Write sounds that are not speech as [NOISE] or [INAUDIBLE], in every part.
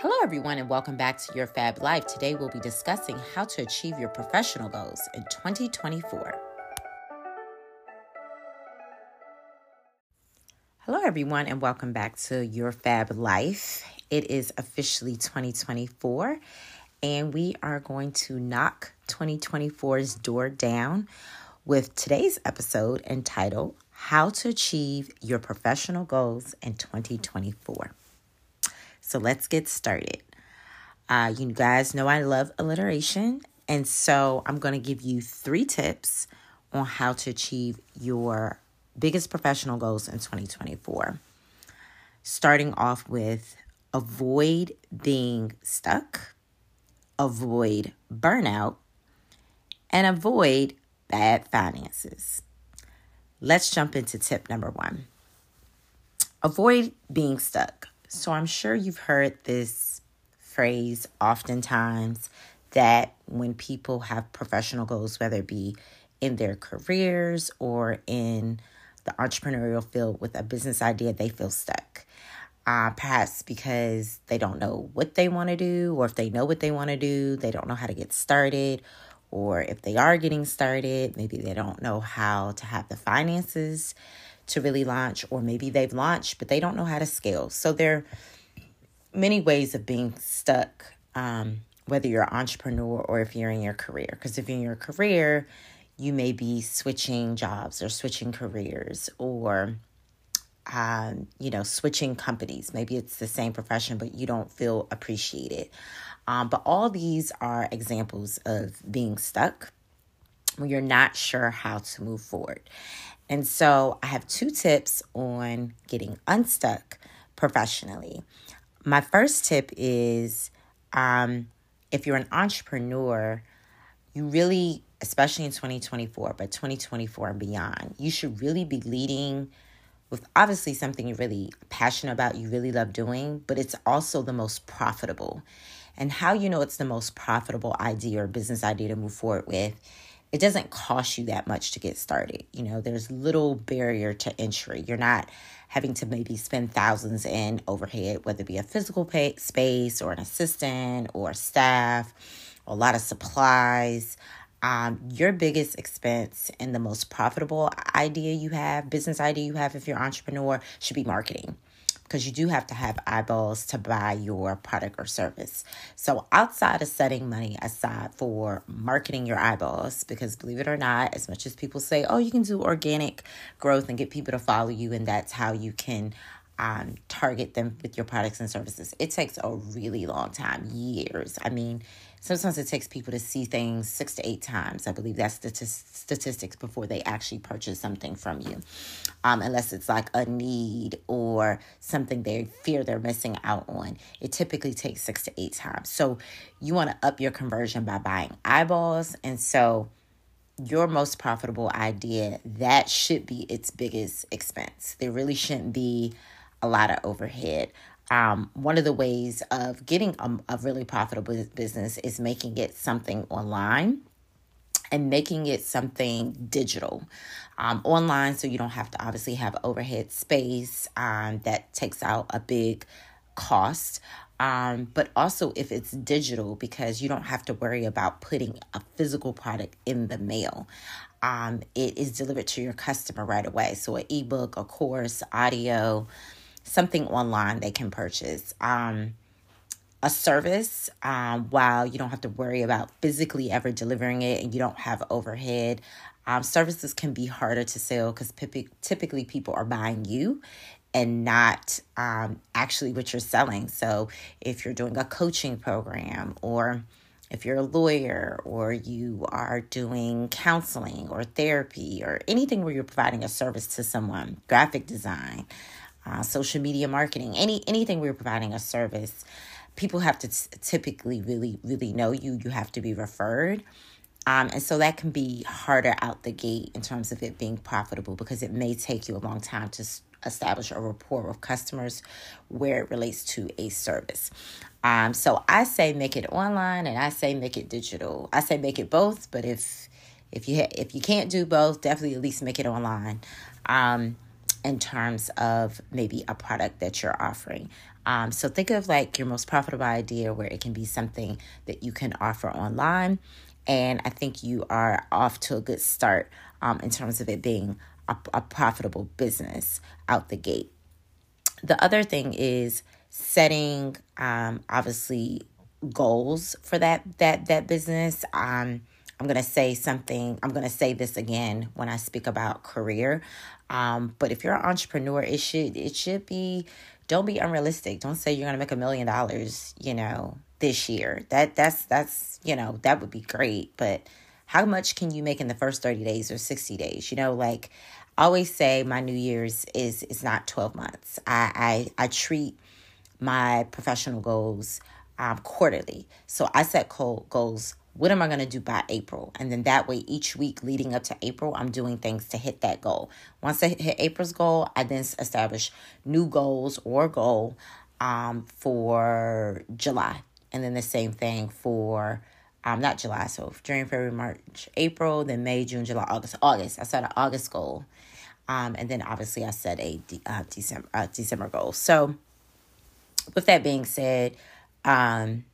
Hello, everyone, and welcome back to Your Fab Life. Today, we'll be discussing how to achieve your professional goals in 2024. Hello, everyone, and welcome back to Your Fab Life. It is officially 2024, and we are going to knock 2024's door down with today's episode entitled How to Achieve Your Professional Goals in 2024. So let's get started. Uh, you guys know I love alliteration, and so I'm going to give you three tips on how to achieve your biggest professional goals in 2024. Starting off with avoid being stuck, avoid burnout, and avoid bad finances. Let's jump into tip number one avoid being stuck. So I'm sure you've heard this phrase oftentimes that when people have professional goals, whether it be in their careers or in the entrepreneurial field with a business idea, they feel stuck. Uh, perhaps because they don't know what they want to do, or if they know what they want to do, they don't know how to get started, or if they are getting started, maybe they don't know how to have the finances to really launch, or maybe they've launched, but they don't know how to scale. So there are many ways of being stuck, um, whether you're an entrepreneur or if you're in your career. Because if you're in your career, you may be switching jobs or switching careers or um, you know, switching companies. Maybe it's the same profession, but you don't feel appreciated. Um, but all these are examples of being stuck when you're not sure how to move forward. And so I have two tips on getting unstuck professionally. My first tip is um, if you're an entrepreneur, you really, especially in 2024, but 2024 and beyond, you should really be leading with obviously something you're really passionate about, you really love doing, but it's also the most profitable. And how you know it's the most profitable idea or business idea to move forward with it doesn't cost you that much to get started. You know, there's little barrier to entry. You're not having to maybe spend thousands in overhead, whether it be a physical pay, space or an assistant or staff or a lot of supplies. Um, your biggest expense and the most profitable idea you have, business idea you have if you're an entrepreneur, should be marketing because you do have to have eyeballs to buy your product or service. So, outside of setting money aside for marketing your eyeballs, because believe it or not, as much as people say, oh, you can do organic growth and get people to follow you, and that's how you can um, target them with your products and services. It takes a really long time, years. I mean, sometimes it takes people to see things six to eight times. I believe that's statistics before they actually purchase something from you, um, unless it's like a need or something they fear they're missing out on. It typically takes six to eight times. So you want to up your conversion by buying eyeballs, and so your most profitable idea that should be its biggest expense. There really shouldn't be a lot of overhead. Um, one of the ways of getting a, a really profitable business is making it something online and making it something digital um, online so you don't have to obviously have overhead space um, that takes out a big cost. Um, but also if it's digital because you don't have to worry about putting a physical product in the mail um, it is delivered to your customer right away. So an ebook a course audio something online they can purchase. Um, a service um, while you don't have to worry about physically ever delivering it and you don't have overhead. Um, services can be harder to sell because typically people are buying you and not um, actually what you're selling. So if you're doing a coaching program or if you're a lawyer or you are doing counseling or therapy or anything where you're providing a service to someone, graphic design, uh, social media marketing, any anything we're providing a service, people have to t- typically really really know you. You have to be referred. Um, and so that can be harder out the gate in terms of it being profitable because it may take you a long time to establish a rapport with customers where it relates to a service. Um, so I say make it online and I say make it digital. I say make it both, but if if you ha- if you can't do both, definitely at least make it online. Um, in terms of maybe a product that you're offering. Um, so think of like your most profitable idea where it can be something that you can offer online. And I think you are off to a good start um, in terms of it being a, a profitable business out the gate. The other thing is setting um, obviously goals for that that that business. Um, I'm gonna say something. I'm gonna say this again when I speak about career. Um, but if you're an entrepreneur, it should it should be. Don't be unrealistic. Don't say you're gonna make a million dollars. You know this year. That that's that's you know that would be great, but how much can you make in the first 30 days or 60 days you know like I always say my new year's is is not 12 months i i, I treat my professional goals um, quarterly so i set goals what am i going to do by april and then that way each week leading up to april i'm doing things to hit that goal once i hit april's goal i then establish new goals or goal um, for july and then the same thing for um, not July, so January, February, March, April, then May, June, July, August. August, I set an August goal, um, and then obviously I set a uh, December uh, December goal. So, with that being said, um,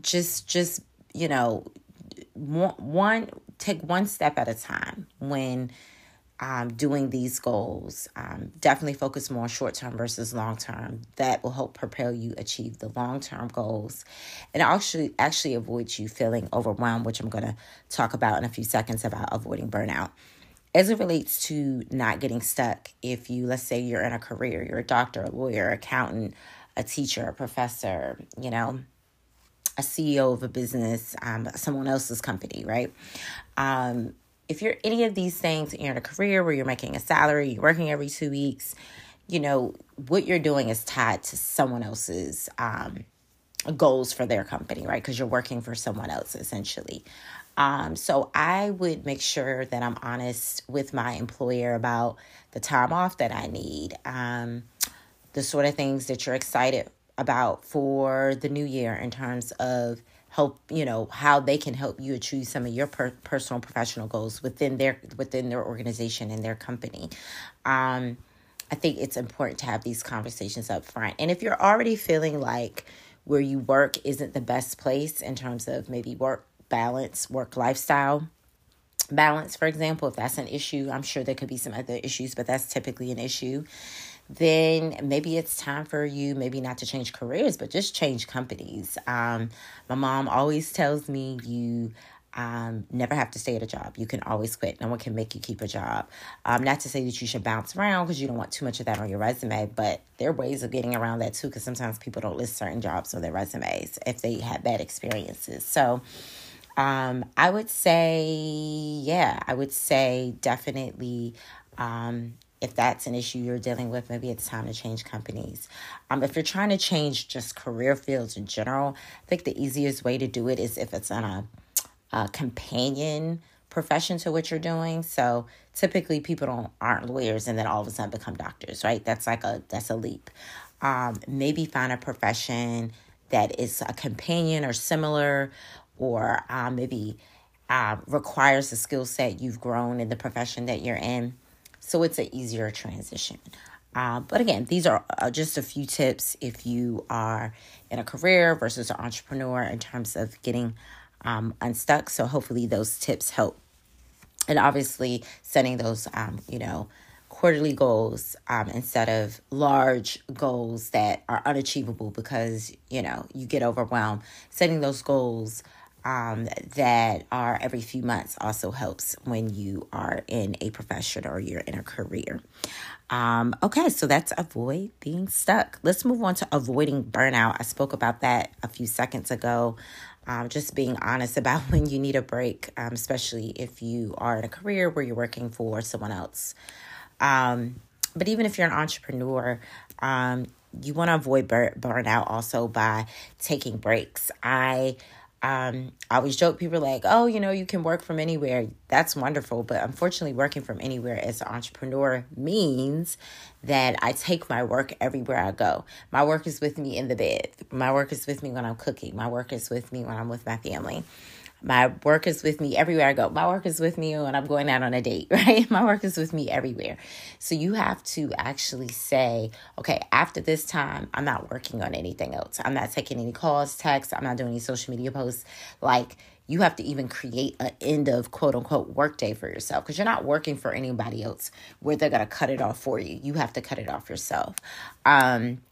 just just you know, one, take one step at a time when um, doing these goals. Um, definitely focus more on short term versus long term. That will help propel you achieve the long term goals, and actually actually avoid you feeling overwhelmed, which I'm going to talk about in a few seconds about avoiding burnout. As it relates to not getting stuck, if you let's say you're in a career, you're a doctor, a lawyer, accountant, a teacher, a professor, you know, a CEO of a business, um, someone else's company, right? Um, if you're any of these things, you're in a career where you're making a salary, you're working every two weeks, you know, what you're doing is tied to someone else's um, goals for their company, right? Because you're working for someone else essentially. Um, so I would make sure that I'm honest with my employer about the time off that I need, um, the sort of things that you're excited about for the new year in terms of help you know how they can help you achieve some of your per- personal professional goals within their within their organization and their company. Um i think it's important to have these conversations up front. And if you're already feeling like where you work isn't the best place in terms of maybe work balance work lifestyle balance for example if that's an issue i'm sure there could be some other issues but that's typically an issue then maybe it's time for you maybe not to change careers, but just change companies. Um, my mom always tells me you um, never have to stay at a job. You can always quit. No one can make you keep a job. Um, not to say that you should bounce around because you don't want too much of that on your resume, but there are ways of getting around that too because sometimes people don't list certain jobs on their resumes if they had bad experiences. So, um, I would say, yeah, I would say definitely um, if that's an issue you're dealing with, maybe it's time to change companies. Um, if you're trying to change just career fields in general, I think the easiest way to do it is if it's on a, a companion profession to what you're doing. So typically people don't aren't lawyers and then all of a sudden become doctors, right? That's like a that's a leap. Um, maybe find a profession that is a companion or similar, or um, maybe uh, requires the skill set you've grown in the profession that you're in so it's an easier transition. Uh, but again, these are uh, just a few tips if you are in a career versus an entrepreneur in terms of getting um, unstuck. So hopefully those tips help. And obviously, setting those, um, you know, quarterly goals um, instead of large goals that are unachievable because, you know, you get overwhelmed. Setting those goals um, that are every few months also helps when you are in a profession or you're in a career. Um, okay, so that's avoid being stuck. Let's move on to avoiding burnout. I spoke about that a few seconds ago. Um, just being honest [LAUGHS] about when you need a break, um, especially if you are in a career where you're working for someone else. Um, but even if you're an entrepreneur, um, you want to avoid bur- burnout also by taking breaks. I um, I always joke people like, oh, you know, you can work from anywhere. That's wonderful. But unfortunately, working from anywhere as an entrepreneur means that I take my work everywhere I go. My work is with me in the bed. My work is with me when I'm cooking. My work is with me when I'm with my family. My work is with me everywhere I go. My work is with me when I'm going out on a date, [LAUGHS] right? My work is with me everywhere. So you have to actually say, okay, after this time, I'm not working on anything else. I'm not taking any calls, texts, I'm not doing any social media posts. Like, you have to even create an end of quote unquote workday for yourself because you're not working for anybody else where they're going to cut it off for you. You have to cut it off yourself. Um,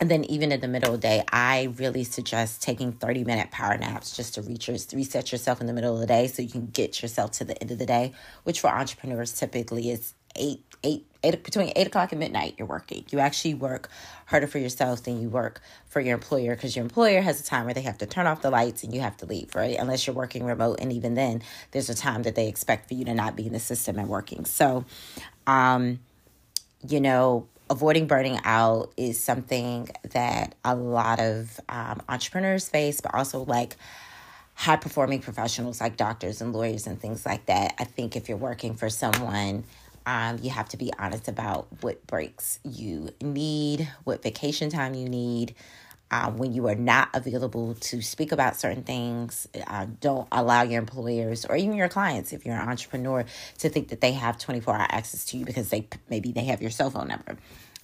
and then even in the middle of the day, I really suggest taking 30 minute power naps just to reach your, reset yourself in the middle of the day so you can get yourself to the end of the day, which for entrepreneurs typically is eight, eight, eight between eight o'clock and midnight. You're working. You actually work harder for yourself than you work for your employer because your employer has a time where they have to turn off the lights and you have to leave, right? Unless you're working remote, and even then, there's a time that they expect for you to not be in the system and working. So, um, you know, avoiding burning out is something that a lot of um, entrepreneurs face, but also like high performing professionals like doctors and lawyers and things like that. I think if you're working for someone, um, you have to be honest about what breaks you need, what vacation time you need, uh, when you are not available to speak about certain things, uh, don't allow your employers or even your clients, if you're an entrepreneur, to think that they have 24 hour access to you because they maybe they have your cell phone number.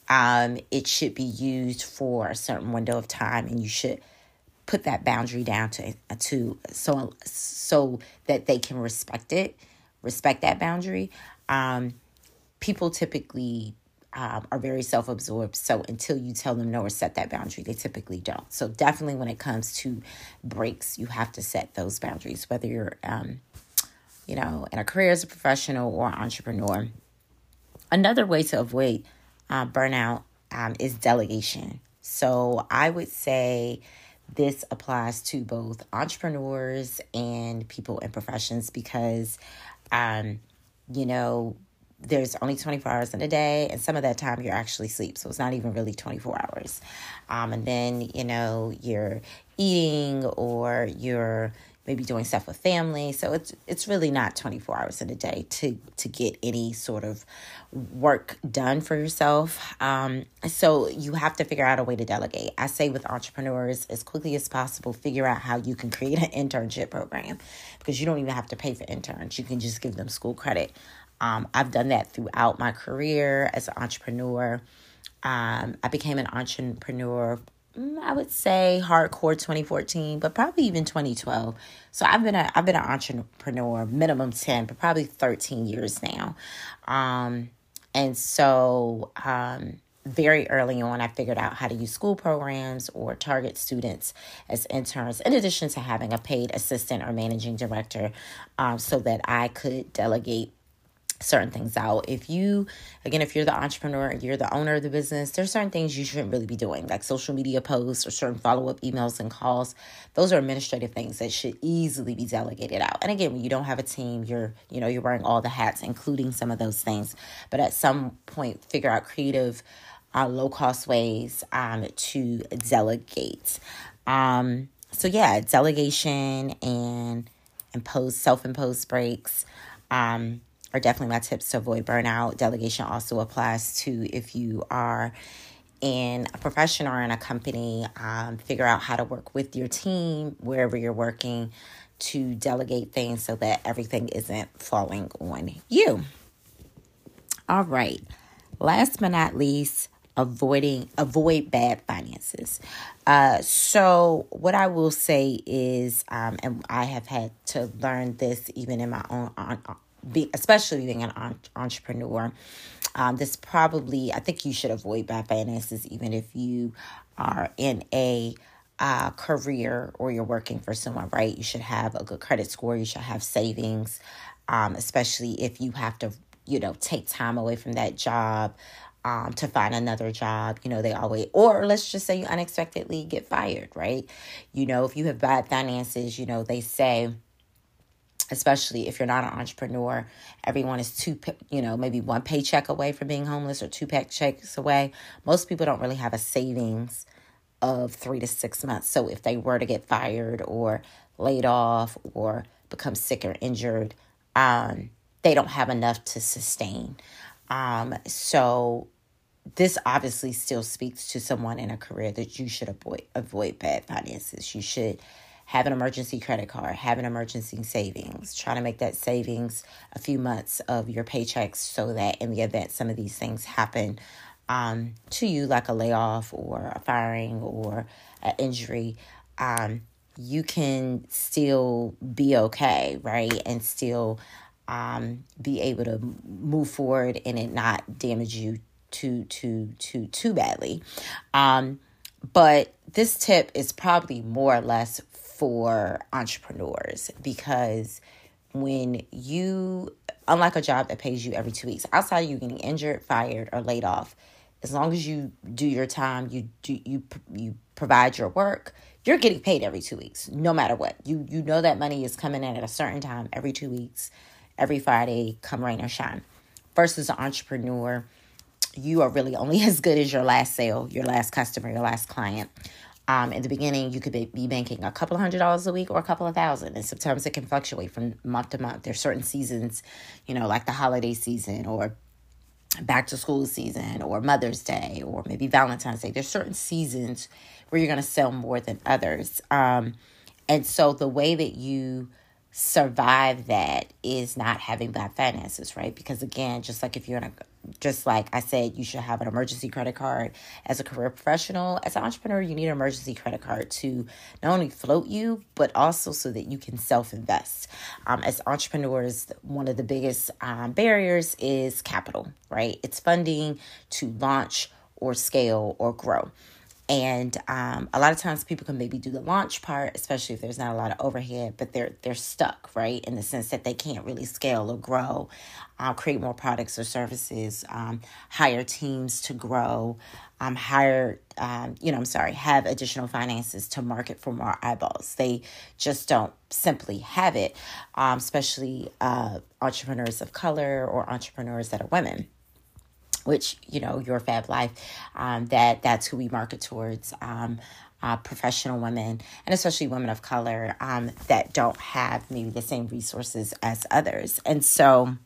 Um, it should be used for a certain window of time, and you should put that boundary down to to so so that they can respect it, respect that boundary. Um, people typically um, are very self absorbed. So until you tell them no or set that boundary, they typically don't. So definitely when it comes to breaks, you have to set those boundaries, whether you're, um, you know, in a career as a professional or entrepreneur. Another way to avoid uh, burnout um, is delegation. So I would say this applies to both entrepreneurs and people in professions because, um, you know, there's only 24 hours in a day and some of that time you're actually asleep so it's not even really 24 hours. Um, and then you know you're eating or you're maybe doing stuff with family so it's it's really not 24 hours in a day to to get any sort of work done for yourself. Um, so you have to figure out a way to delegate. I say with entrepreneurs as quickly as possible figure out how you can create an internship program because you don't even have to pay for interns. You can just give them school credit um, I've done that throughout my career as an entrepreneur. Um, I became an entrepreneur, mm, I would say hardcore 2014, but probably even 2012. So I've been a I've been an entrepreneur minimum 10, but probably 13 years now. Um, and so um, very early on, I figured out how to use school programs or target students as interns, in addition to having a paid assistant or managing director, um, so that I could delegate certain things out. If you, again, if you're the entrepreneur, you're the owner of the business, there's certain things you shouldn't really be doing, like social media posts or certain follow up emails and calls. Those are administrative things that should easily be delegated out. And again, when you don't have a team, you're, you know, you're wearing all the hats, including some of those things. But at some point, figure out creative, uh, low cost ways um, to delegate. Um, so yeah, delegation and impose self imposed breaks. Um, are definitely my tips to avoid burnout. Delegation also applies to if you are in a profession or in a company, um, figure out how to work with your team wherever you're working to delegate things so that everything isn't falling on you. All right. Last but not least, avoiding avoid bad finances. Uh, so what I will say is, um, and I have had to learn this even in my own be, especially being an entrepreneur, um, this probably, I think you should avoid bad finances even if you are in a uh, career or you're working for someone, right? You should have a good credit score. You should have savings, um, especially if you have to, you know, take time away from that job um, to find another job. You know, they always, or let's just say you unexpectedly get fired, right? You know, if you have bad finances, you know, they say, especially if you're not an entrepreneur everyone is two you know maybe one paycheck away from being homeless or two paychecks away. Most people don't really have a savings of three to six months. So if they were to get fired or laid off or become sick or injured um, they don't have enough to sustain. Um, so this obviously still speaks to someone in a career that you should avoid avoid bad finances. You should have an emergency credit card, have an emergency savings, try to make that savings a few months of your paychecks so that in the event some of these things happen um, to you, like a layoff or a firing or an injury, um, you can still be okay, right? And still um, be able to move forward and it not damage you too too too too badly. Um, but this tip is probably more or less for entrepreneurs because when you unlike a job that pays you every two weeks outside you getting injured fired or laid off as long as you do your time you do you you provide your work you're getting paid every two weeks no matter what. You you know that money is coming in at a certain time every two weeks every friday come rain or shine. Versus an entrepreneur you are really only [LAUGHS] as good as your last sale your last customer your last client um, in the beginning, you could be, be banking a couple of hundred dollars a week or a couple of thousand. And sometimes it can fluctuate from month to month. There's certain seasons, you know, like the holiday season or back to school season or Mother's Day or maybe Valentine's Day. There's certain seasons where you're going to sell more than others. Um, and so the way that you survive that is not having bad finances, right? Because again, just like if you're in a just like I said, you should have an emergency credit card as a career professional. As an entrepreneur, you need an emergency credit card to not only float you, but also so that you can self invest. Um, as entrepreneurs, one of the biggest um, barriers is capital, right? It's funding to launch or scale or grow. And um, a lot of times people can maybe do the launch part, especially if there's not a lot of overhead, but they're they're stuck, right? In the sense that they can't really scale or grow, uh, create more products or services, um, hire teams to grow, um, hire, um, you know, I'm sorry, have additional finances to market for more eyeballs. They just don't simply have it, um, especially uh, entrepreneurs of color or entrepreneurs that are women which you know your fab life um, that that's who we market towards um, uh, professional women and especially women of color um, that don't have maybe the same resources as others and so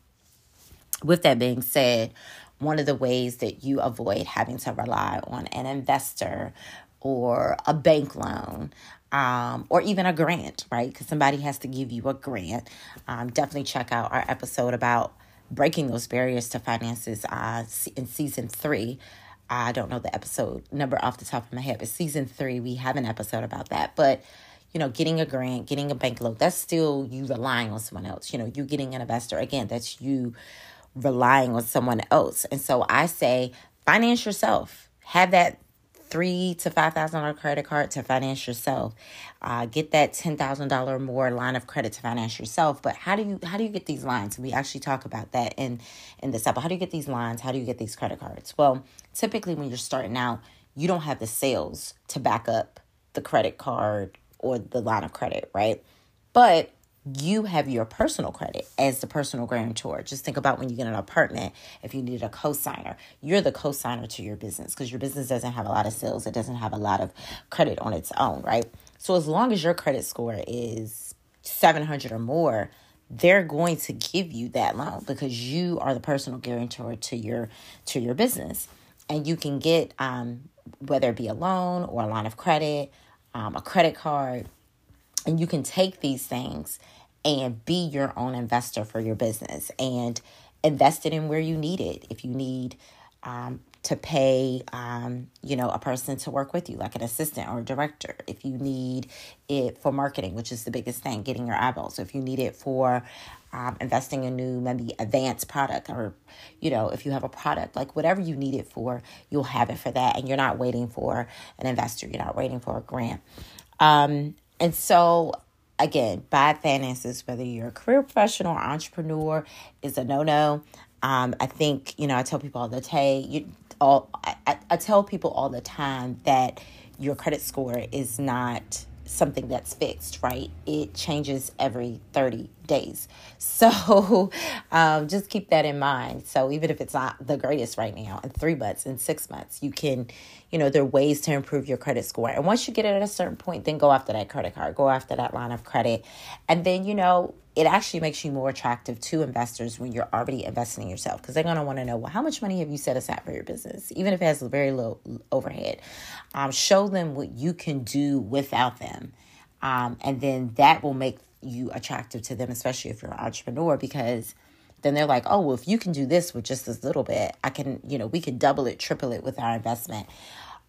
with that being said one of the ways that you avoid having to rely on an investor or a bank loan um, or even a grant, right? Because somebody has to give you a grant. Um, definitely check out our episode about breaking those barriers to finances uh, in season three. I don't know the episode number off the top of my head, but season three, we have an episode about that. But, you know, getting a grant, getting a bank loan, that's still you relying on someone else. You know, you getting an investor, again, that's you relying on someone else. And so I say, finance yourself. Have that three to five thousand dollar credit card to finance yourself. Uh, get that ten thousand dollar more line of credit to finance yourself. But how do you how do you get these lines? we actually talk about that in in this episode. How do you get these lines? How do you get these credit cards? Well, typically when you're starting out, you don't have the sales to back up the credit card or the line of credit, right? But you have your personal credit as the personal guarantor. Just think about when you get an apartment, if you need a cosigner, you're the cosigner to your business because your business doesn't have a lot of sales, it doesn't have a lot of credit on its own, right? So as long as your credit score is 700 or more, they're going to give you that loan because you are the personal guarantor to your to your business and you can get um, whether it be a loan or a line of credit um, a credit card and you can take these things and be your own investor for your business and invest it in where you need it. If you need um, to pay, um, you know, a person to work with you, like an assistant or a director. If you need it for marketing, which is the biggest thing, getting your eyeballs. So if you need it for um, investing in new, maybe advanced product, or you know, if you have a product, like whatever you need it for, you'll have it for that, and you're not waiting for an investor. You're not waiting for a grant. Um, and so, again, bad finances, whether you're a career professional or entrepreneur, is a no no. Um, I think, you know, I tell people all the time, you, all, I, I tell people all the time that your credit score is not something that's fixed, right? It changes every 30 days. [LAUGHS] So um, just keep that in mind. So even if it's not the greatest right now, in three months, in six months, you can, you know, there are ways to improve your credit score. And once you get it at a certain point, then go after that credit card, go after that line of credit. And then, you know, it actually makes you more attractive to investors when you're already investing in yourself because they're going to want to know well how much money have you set aside for your business even if it has very low overhead um, show them what you can do without them Um, and then that will make you attractive to them, especially if you're an entrepreneur, because then they're like, oh, well, if you can do this with just this little bit, I can, you know, we can double it, triple it with our investment.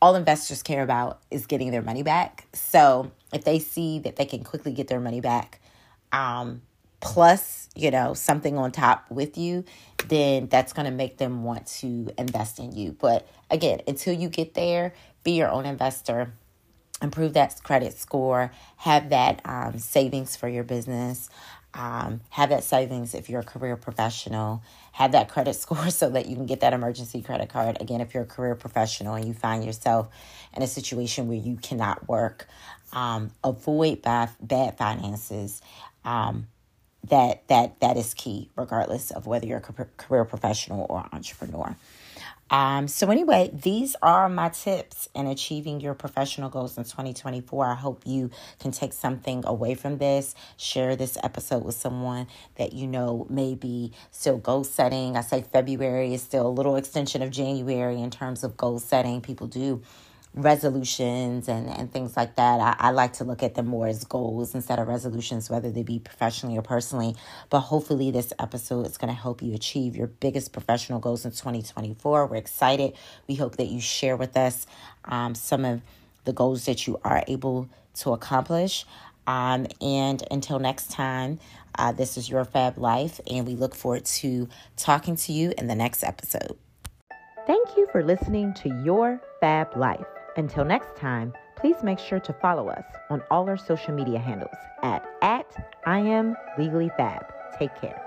All investors care about is getting their money back. So if they see that they can quickly get their money back, um, plus, you know, something on top with you, then that's going to make them want to invest in you. But again, until you get there, be your own investor improve that credit score, have that um, savings for your business, um, have that savings if you're a career professional, have that credit [LAUGHS] score so that you can get that emergency credit card. Again, if you're a career professional and you find yourself in a situation where you cannot work, um, avoid bad, bad finances. Um, that that that is key, regardless of whether you're a career professional or entrepreneur. Um, so, anyway, these are my tips in achieving your professional goals in 2024. I hope you can take something away from this. Share this episode with someone that you know may be still goal setting. I say February is still a little extension of January in terms of goal setting. People do resolutions and, and things like that. I, I like to look at them more as goals instead of resolutions, whether they be professionally or personally. But hopefully, this episode is going to help you achieve your biggest professional goals in 2024. We're excited. We hope that you share with us um, some of the goals that you are able to accomplish. Um, and until next time, uh, this is Your Fab Life, and we look forward to talking to you in the next episode. Thank you for listening to Your Fab Life. Until next time, please make sure to follow us on all our social media handles at, at I am legally fab. Take care.